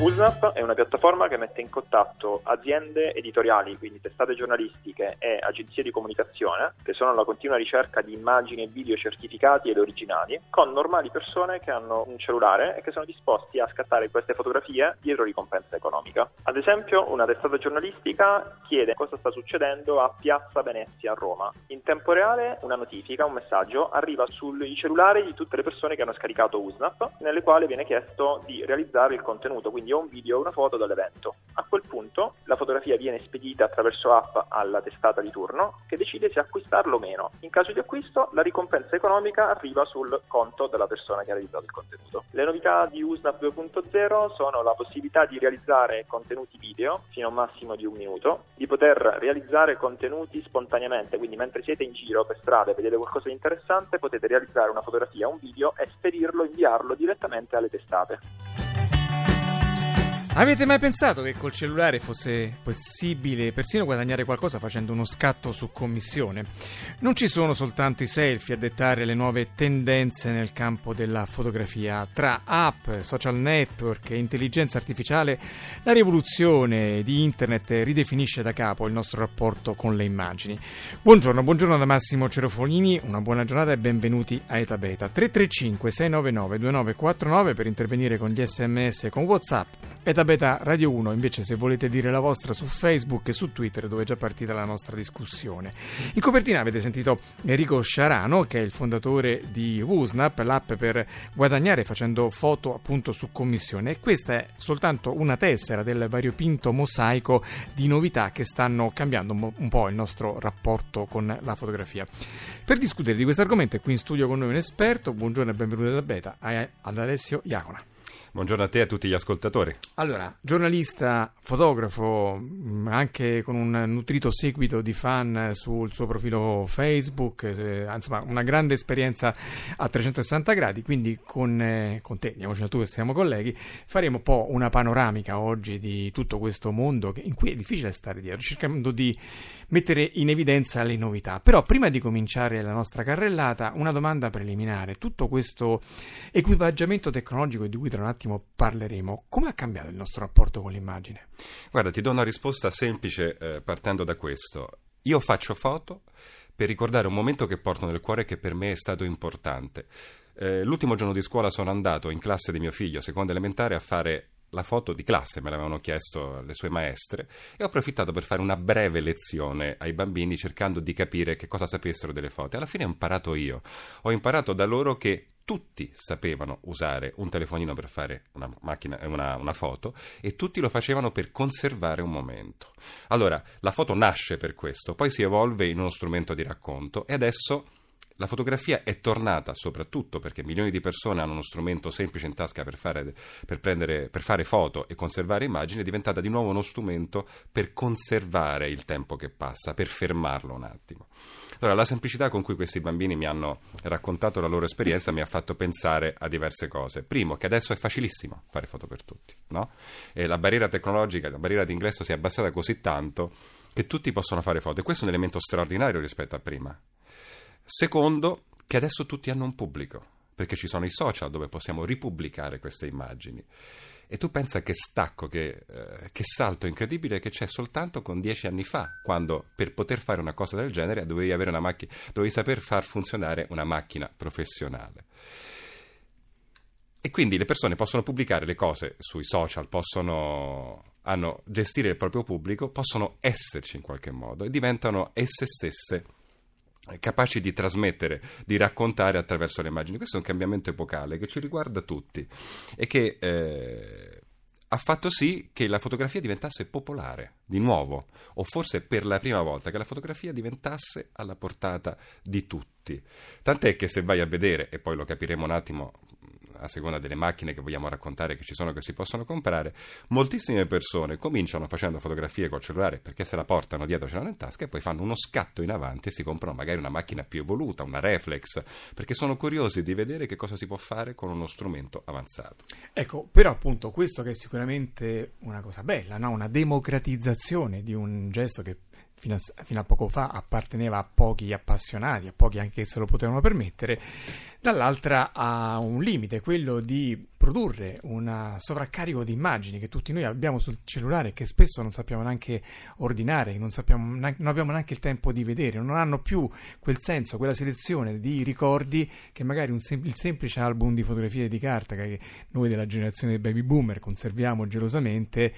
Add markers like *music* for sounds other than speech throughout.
Usnap è una piattaforma che mette in contatto aziende editoriali, quindi testate giornalistiche e agenzie di comunicazione, che sono alla continua ricerca di immagini e video certificati ed originali, con normali persone che hanno un cellulare e che sono disposti a scattare queste fotografie dietro ricompensa economica. Ad esempio, una testata giornalistica chiede cosa sta succedendo a Piazza Venezia a Roma. In tempo reale una notifica, un messaggio arriva sui cellulari di tutte le persone che hanno scaricato Usnap, nelle quali viene chiesto di realizzare il contenuto, quindi o un video o una foto dall'evento. A quel punto la fotografia viene spedita attraverso app alla testata di turno che decide se acquistarlo o meno. In caso di acquisto la ricompensa economica arriva sul conto della persona che ha realizzato il contenuto. Le novità di USNAP 2.0 sono la possibilità di realizzare contenuti video fino a un massimo di un minuto, di poter realizzare contenuti spontaneamente, quindi mentre siete in giro per strada e vedete qualcosa di interessante potete realizzare una fotografia, un video e spedirlo, inviarlo direttamente alle testate. Avete mai pensato che col cellulare fosse possibile persino guadagnare qualcosa facendo uno scatto su commissione? Non ci sono soltanto i selfie a dettare le nuove tendenze nel campo della fotografia. Tra app, social network e intelligenza artificiale, la rivoluzione di internet ridefinisce da capo il nostro rapporto con le immagini. Buongiorno, buongiorno da Massimo Cerofolini, una buona giornata e benvenuti a Eta Beta. 335 699 2949 per intervenire con gli sms e con Whatsapp. Eta Beta Radio 1 invece se volete dire la vostra su Facebook e su Twitter dove è già partita la nostra discussione. In copertina avete sentito Enrico Sciarano che è il fondatore di Usnap, l'app per guadagnare facendo foto appunto su commissione e questa è soltanto una tessera del variopinto mosaico di novità che stanno cambiando un po' il nostro rapporto con la fotografia. Per discutere di questo argomento è qui in studio con noi un esperto, buongiorno e benvenuto da Beta, ad Alessio Iacona. Buongiorno a te e a tutti gli ascoltatori. Allora, giornalista, fotografo, mm, anche con un nutrito seguito di fan sul suo profilo Facebook, eh, insomma una grande esperienza a 360 gradi, quindi con, eh, con te, andiamoci tu che siamo colleghi, faremo un po' una panoramica oggi di tutto questo mondo in cui è difficile stare dietro, cercando di mettere in evidenza le novità. Però prima di cominciare la nostra carrellata, una domanda preliminare. Tutto questo equipaggiamento tecnologico di cui tra un attimo attimo parleremo. Come ha cambiato il nostro rapporto con l'immagine? Guarda, ti do una risposta semplice eh, partendo da questo. Io faccio foto per ricordare un momento che porto nel cuore che per me è stato importante. Eh, l'ultimo giorno di scuola sono andato in classe di mio figlio, seconda elementare, a fare la foto di classe, me l'avevano chiesto le sue maestre, e ho approfittato per fare una breve lezione ai bambini cercando di capire che cosa sapessero delle foto. Alla fine ho imparato io. Ho imparato da loro che tutti sapevano usare un telefonino per fare una, macchina, una, una, foto e tutti lo facevano per conservare un momento. Allora, la foto nasce per questo, poi si evolve in uno strumento di racconto e adesso la fotografia è tornata soprattutto perché milioni di persone hanno uno strumento semplice in tasca per fare, per, prendere, per fare, foto e conservare immagini, è diventata di nuovo uno strumento per conservare il tempo che passa, per fermarlo un attimo. Allora, la semplicità con cui questi bambini mi hanno raccontato la loro esperienza mi ha fatto pensare a diverse cose. Primo, che adesso è facilissimo fare foto per tutti, no? La barriera tecnologica, la barriera d'ingresso si è abbassata così tanto che tutti possono fare foto e questo è un elemento straordinario rispetto a prima. Secondo, che adesso tutti hanno un pubblico, perché ci sono i social dove possiamo ripubblicare queste immagini. E tu pensa che stacco, che, eh, che, salto incredibile che c'è soltanto con dieci anni fa, quando per poter fare una cosa del genere dovevi, macchina, dovevi saper far funzionare una macchina professionale. E quindi le persone possono pubblicare le cose sui social, possono hanno, gestire il proprio pubblico, possono esserci in qualche modo e diventano esse stesse capaci di trasmettere, di raccontare attraverso le immagini. Questo è un cambiamento epocale che ci riguarda tutti e che eh, ha fatto sì che la fotografia diventasse popolare, di nuovo, o forse per la prima volta che la fotografia diventasse alla portata di tutti. Tant'è che se vai a vedere, e poi lo capiremo un attimo a seconda delle macchine che vogliamo raccontare che ci sono che si possono comprare, moltissime persone cominciano facendo fotografie col cellulare perché se la portano dietro ce l'hanno in tasca e poi fanno uno scatto in avanti e si comprano magari una macchina più evoluta, una reflex, perché sono curiosi di vedere che cosa si può fare con uno strumento avanzato. Ecco, però appunto questo che è sicuramente una cosa bella, no? una democratizzazione di un gesto che fino a, fino a, poco fa apparteneva a pochi appassionati, a pochi anche che se lo potevano permettere, dall'altra ha un limite, quello di produrre un sovraccarico di immagini che tutti noi abbiamo sul cellulare che spesso non sappiamo neanche ordinare, non, sappiamo, non abbiamo neanche il tempo di vedere, non hanno più quel senso, quella selezione di ricordi che magari un, il semplice album di fotografie di carta che noi della generazione dei baby boomer conserviamo gelosamente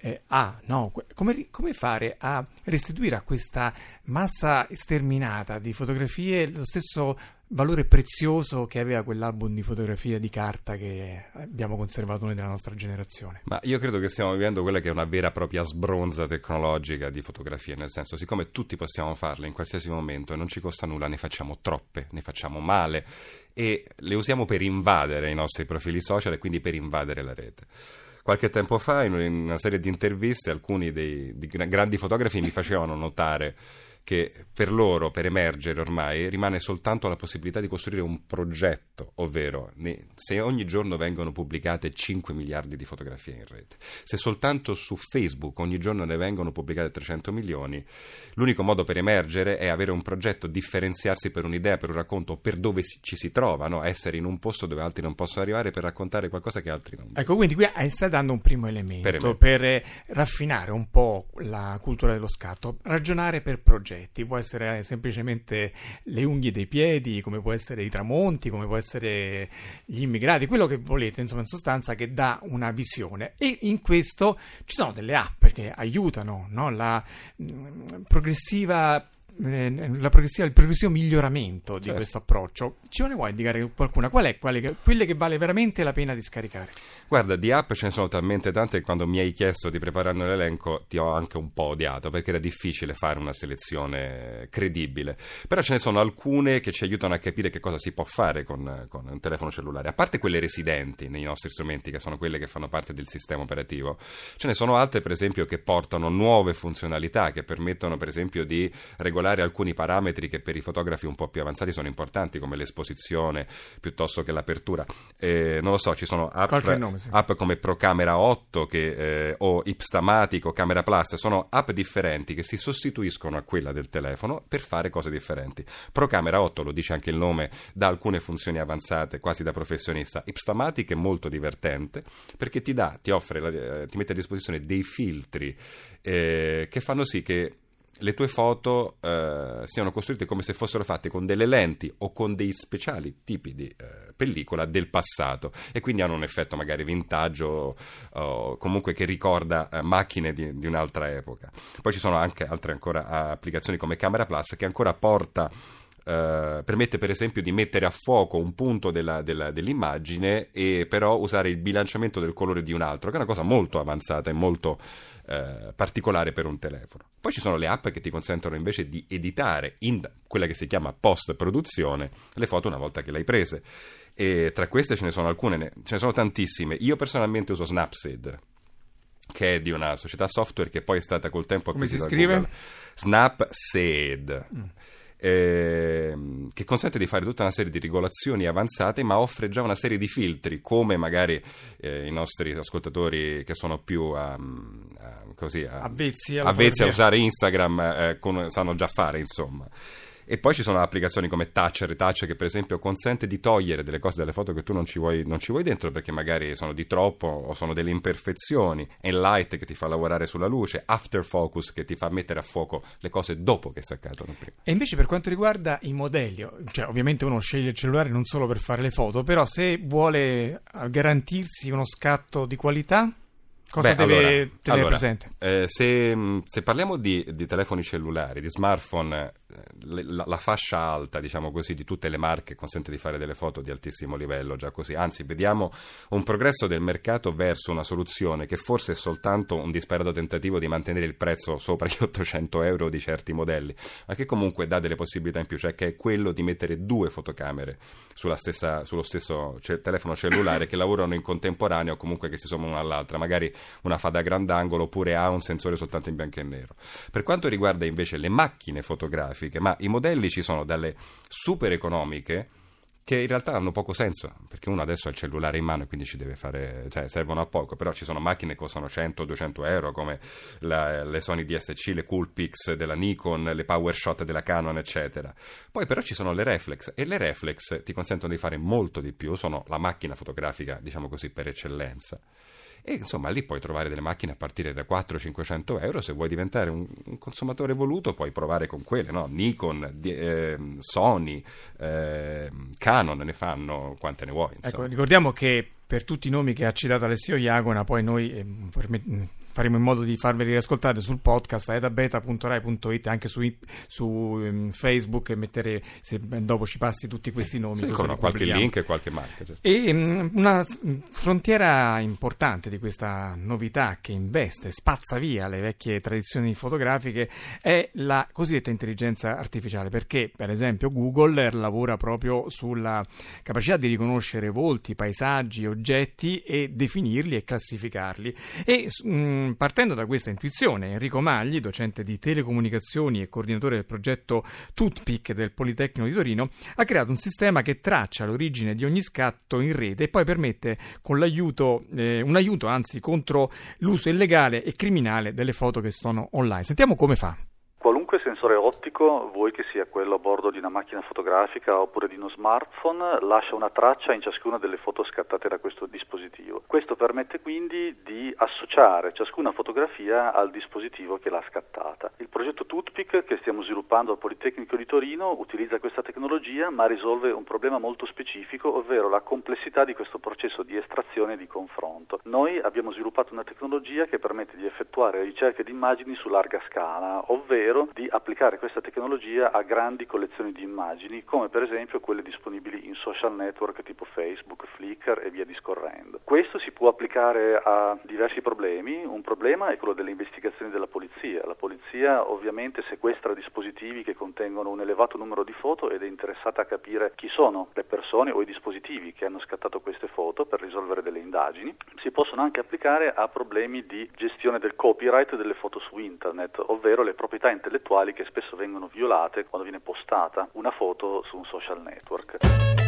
eh, ah, no, come, come, fare a restituire a questa massa sterminata di fotografie lo stesso valore prezioso che aveva quell'album di fotografie di carta che abbiamo conservato noi della nostra generazione. Ma io credo che stiamo vivendo quella che è una vera e propria sbronza tecnologica di fotografie, nel senso, siccome tutti possiamo farle in qualsiasi momento e non ci costa nulla, ne facciamo troppe, ne facciamo male e le usiamo per invadere i nostri profili social e quindi per invadere la rete. Qualche tempo fa, in una serie di interviste, alcuni dei grandi fotografi mi facevano notare che per loro, per emergere ormai, rimane soltanto la possibilità di costruire un progetto, ovvero se ogni giorno vengono pubblicate 5 miliardi di fotografie in rete, se soltanto su Facebook ogni giorno ne vengono pubblicate 300 milioni, l'unico modo per emergere è avere un progetto, differenziarsi per un'idea, per un racconto, per dove ci si trova, no? essere in un posto dove altri non possono arrivare per raccontare qualcosa che altri non. Ecco, quindi qui stai dando un primo elemento per, per eh, raffinare un po' la cultura dello scatto, ragionare per progetti progetti, può essere semplicemente le unghie dei piedi, come può essere i tramonti, come può essere gli immigrati, quello che volete, insomma, in sostanza che dà una visione. E in questo ci sono delle app che aiutano no? la mh, mm, progressiva, il progressivo miglioramento di certo. questo approccio. Ce ne vuoi indicare qualcuna? Qual è quelle, quelle che vale veramente la pena di scaricare? Guarda, di app ce ne sono talmente tante che quando mi hai chiesto di preparare l'elenco ti ho anche un po' odiato perché era difficile fare una selezione credibile. Però ce ne sono alcune che ci aiutano a capire che cosa si può fare con, con un telefono cellulare. A parte quelle residenti nei nostri strumenti, che sono quelle che fanno parte del sistema operativo, ce ne sono altre, per esempio, che portano nuove funzionalità che permettono, per esempio, di regolare regolare alcuni parametri che per i fotografi un po' più avanzati sono importanti, come l'esposizione piuttosto che l'apertura. Eh, non lo so, ci sono app, nome, sì. app come Procamera 8 che, eh, o Ipstamatic o Camera Plus, sono app differenti che si sostituiscono a quella del telefono per fare cose differenti. Procamera 8, lo dice anche il nome, dà alcune funzioni avanzate quasi da professionista. Ipstamatic è molto divertente perché ti dà, ti offre, eh, ti mette a disposizione dei filtri eh, che fanno sì che le tue foto eh, siano costruite come se fossero fatte con delle lenti o con dei speciali tipi di eh, pellicola del passato e quindi hanno un effetto magari vintage o, comunque che ricorda eh, macchine di, di, un'altra epoca. Poi ci sono anche altre ancora applicazioni come Camera Plus che ancora porta Uh, permette per esempio di mettere a fuoco un punto della, della, dell'immagine e però usare il bilanciamento del colore di un altro, che è una cosa molto avanzata e molto uh, particolare per un telefono. Poi ci sono le app che ti consentono invece di editare in quella che si chiama post produzione le foto una volta che le hai prese. E tra queste ce ne sono alcune, ce ne sono tantissime. Io personalmente uso Snapseed che è di una società software che poi è stata col tempo acquisita Come si scrive? Snapseed. Mm eh, che consente di fare tutta una serie di regolazioni avanzate, ma offre già una serie di filtri, come magari eh, i nostri ascoltatori che sono più um, uh, così, uh, avvezzi, avvezzi a usare Instagram eh, con, sanno già fare, insomma. E poi ci sono applicazioni come Touch, Retouch che per esempio consente di togliere delle cose dalle foto che tu non ci vuoi, non ci vuoi dentro perché magari sono di troppo o sono delle imperfezioni, Enlight che ti fa lavorare sulla luce, After Focus che ti fa mettere a fuoco le cose dopo che si accadono prima. E invece per quanto riguarda i modelli, cioè ovviamente uno sceglie il cellulare non solo per fare le foto, però se vuole garantirsi uno scatto di qualità Cosa Beh, deve allora, tenere allora, presente? Eh, se, se, parliamo di, di, telefoni cellulari, di smartphone, eh, la, la, fascia alta, diciamo così, di tutte le marche consente di fare delle foto di altissimo livello, già così. Anzi, vediamo un progresso del mercato verso una soluzione che forse è soltanto un disperato tentativo di mantenere il prezzo sopra gli *laughs* 800 euro di certi modelli, ma che comunque dà delle possibilità in più, cioè che è quello di mettere due fotocamere stessa, sullo stesso ce- telefono cellulare che lavorano in contemporanea o comunque che si sommano l'una all'altra. Magari una fa da grandangolo oppure ha un sensore soltanto in bianco e nero. Per quanto riguarda invece le macchine fotografiche, ma i modelli ci sono dalle super economiche che in realtà hanno poco senso, perché uno adesso ha il cellulare in mano e quindi ci deve fare, cioè servono a poco, però ci sono macchine che costano 100-200 euro come la, le Sony DSC, le Coolpix della Nikon, le PowerShot della Canon, eccetera. Poi però ci sono le reflex e le reflex ti consentono di fare molto di più, sono la macchina fotografica, diciamo così, per eccellenza. E insomma lì puoi trovare delle macchine a partire da 400-500 euro. Se vuoi diventare un, un, consumatore voluto, puoi provare con quelle, no? Nikon, di, eh, Sony, eh, Canon ne fanno quante ne vuoi. Ecco, ricordiamo che per tutti i nomi che ha citato Alessio Iagona, poi noi eh, faremo in modo di farveli riascoltare sul podcast edabeta.rai.it anche su, su um, Facebook e mettere se dopo ci passi tutti questi nomi sì, con qualche link e qualche marca certo. e um, una frontiera importante di questa novità che investe spazza via le vecchie tradizioni fotografiche è la cosiddetta intelligenza artificiale perché per esempio Google lavora proprio sulla capacità di riconoscere volti, paesaggi, oggetti e definirli e classificarli e um, partendo da questa intuizione, Enrico Magli, docente di telecomunicazioni e coordinatore del progetto Toothpick del Politecnico di Torino, ha creato un sistema che traccia l'origine di ogni scatto in rete e poi permette eh, un aiuto anzi contro l'uso illegale e criminale delle foto che sono online. Sentiamo come fa. Qualunque sensore ottico, vuoi che sia quello a bordo di una macchina fotografica oppure di uno smartphone, lascia una traccia in ciascuna delle foto scattate da questo dispositivo. Questo permette quindi di associare ciascuna fotografia al dispositivo che l'ha scattata. Il progetto Toothpick che stiamo sviluppando al Politecnico di Torino utilizza questa tecnologia ma risolve un problema molto specifico, ovvero la complessità di questo processo di estrazione e di confronto. Noi abbiamo sviluppato una tecnologia che permette di effettuare ricerche di immagini su larga scala, ovvero di applicare questa tecnologia a grandi collezioni di immagini, come per esempio quelle disponibili in social network tipo Facebook, Flickr e via discorrendo. Questo si può applicare a diversi problemi. Un problema è quello delle investigazioni della polizia. La polizia ovviamente sequestra dispositivi che contengono un elevato numero di foto ed è interessata a capire chi sono le persone o i dispositivi che hanno scattato queste foto per risolvere delle indagini. Si possono anche applicare a problemi di gestione del copyright delle foto su internet, ovvero le proprietà intellettuali che spesso vengono violate quando viene postata una foto su un social network.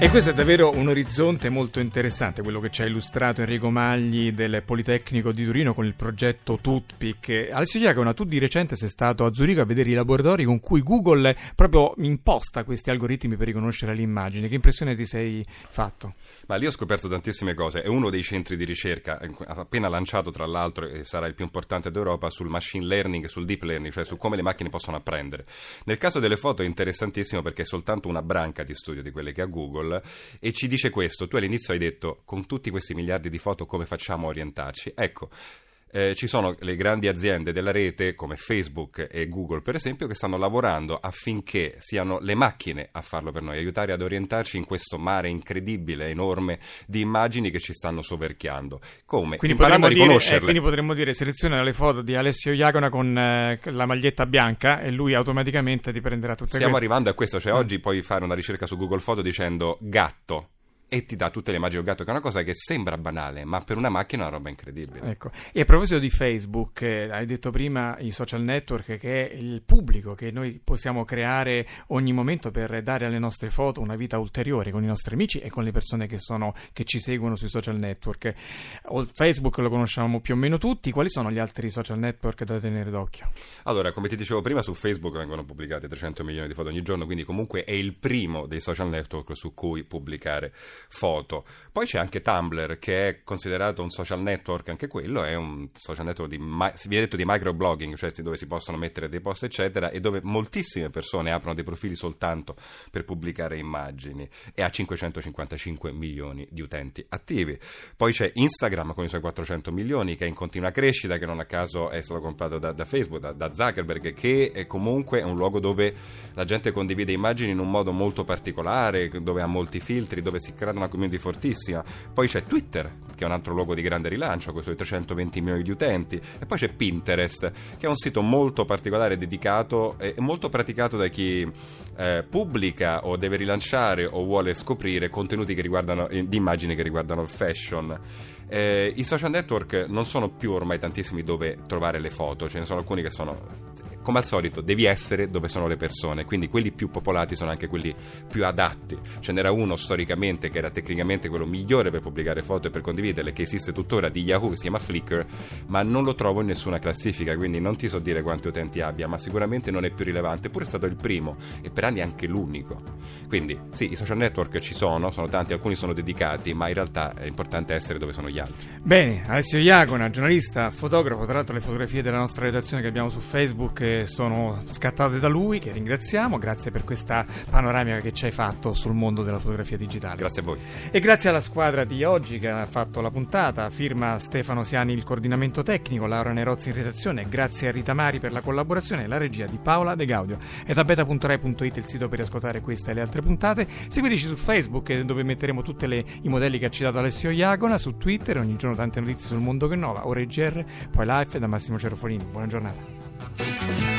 E questo è davvero un orizzonte molto interessante, quello che ci ha illustrato Enrico Magli del Politecnico di Torino con il progetto Toothpick. Alessio Giacona, tu di recente sei stato a Zurigo a vedere i laboratori con cui Google proprio imposta questi algoritmi per riconoscere l'immagine. Che impressione ti sei fatto? Ma lì ho scoperto tantissime cose. È uno dei centri di ricerca, appena lanciato tra l'altro, e sarà il più importante d'Europa, sul machine learning e sul deep learning, cioè su come le macchine possono apprendere. Nel caso delle foto è interessantissimo perché è soltanto una branca di studio di quelle che ha Google Google e ci dice questo. Tu all'inizio hai detto con tutti questi miliardi di foto come facciamo a orientarci? Ecco, eh, ci sono le grandi aziende della rete come Facebook e Google per esempio che stanno lavorando affinché siano le macchine a farlo per noi, aiutare ad orientarci in questo mare incredibile, enorme di immagini che ci stanno soverchiando. Come? Quindi Imparando a riconoscerle. Dire, eh, quindi potremmo dire seleziona le foto di Alessio Iacona con eh, la maglietta bianca e lui automaticamente ti prenderà tutte Stiamo queste. arrivando a questo, cioè mm. oggi puoi fare una ricerca su Google Foto dicendo gatto e ti dà tutte le immagini del gatto, che è una cosa che sembra banale, ma per una macchina è una roba incredibile. Ecco. E a proposito di Facebook, eh, hai detto prima i social network, che è il pubblico che noi possiamo creare ogni momento per dare alle nostre foto una vita ulteriore con i nostri amici e con le persone che, sono, che ci seguono sui social network. Facebook lo conosciamo più o meno tutti, quali sono gli altri social network da tenere d'occhio? Allora, come ti dicevo prima, su Facebook vengono pubblicate 300 milioni di foto ogni giorno, quindi comunque è il primo dei social network su cui pubblicare foto. Poi c'è anche Tumblr che è considerato un social network, anche quello è un social network di, si viene detto di microblogging, cioè dove si possono mettere dei post eccetera e dove moltissime persone aprono dei profili soltanto per pubblicare immagini e ha 555 milioni di utenti attivi. Poi c'è Instagram con i suoi 400 milioni che è in continua crescita, che non a caso è stato comprato da, da Facebook, da, da Zuckerberg, che è comunque un luogo dove la gente condivide immagini in un modo molto particolare, dove ha molti filtri, dove si crea creato una community fortissima. Poi c'è Twitter, che è un altro luogo di grande rilancio, con i suoi 320 milioni di utenti. E poi c'è Pinterest, che è un sito molto particolare, dedicato e molto praticato da chi eh, pubblica o deve rilanciare o vuole scoprire contenuti che riguardano, eh, di immagini che riguardano il fashion. Eh, I social network non sono più ormai tantissimi dove trovare le foto, ce ne sono alcuni che sono come al solito devi essere dove sono le persone, quindi quelli più popolati sono anche quelli più adatti. Ce n'era uno storicamente che era tecnicamente quello migliore per pubblicare foto e per condividerle, che esiste tuttora di Yahoo, che si chiama Flickr, ma non lo trovo in nessuna classifica, quindi non ti so dire quanti utenti abbia, ma sicuramente non è più rilevante, pure è stato il primo e per anni anche l'unico. Quindi sì, i social network ci sono, sono tanti, alcuni sono dedicati, ma in realtà è importante essere dove sono gli altri. Bene, Alessio Iagona, giornalista, fotografo, tra l'altro le fotografie della nostra redazione che abbiamo su Facebook sono scattate da lui, che ringraziamo, grazie per questa panoramica che ci hai fatto sul mondo della fotografia digitale. Grazie a voi. E grazie alla squadra di oggi che ha fatto la puntata, firma Stefano Siani il coordinamento tecnico, Laura Nerozzi in redazione, grazie a Rita Mari per la collaborazione e la regia di Paola De Gaudio. E da beta.rai.it il sito per ascoltare questa e le altre puntate. Seguiteci su Facebook dove metteremo tutti i modelli che ha citato Alessio Iagona, su Twitter, ogni giorno tante notizie sul mondo che nova, ora GR, poi live da Massimo Cerofolini. Buona giornata. Bye.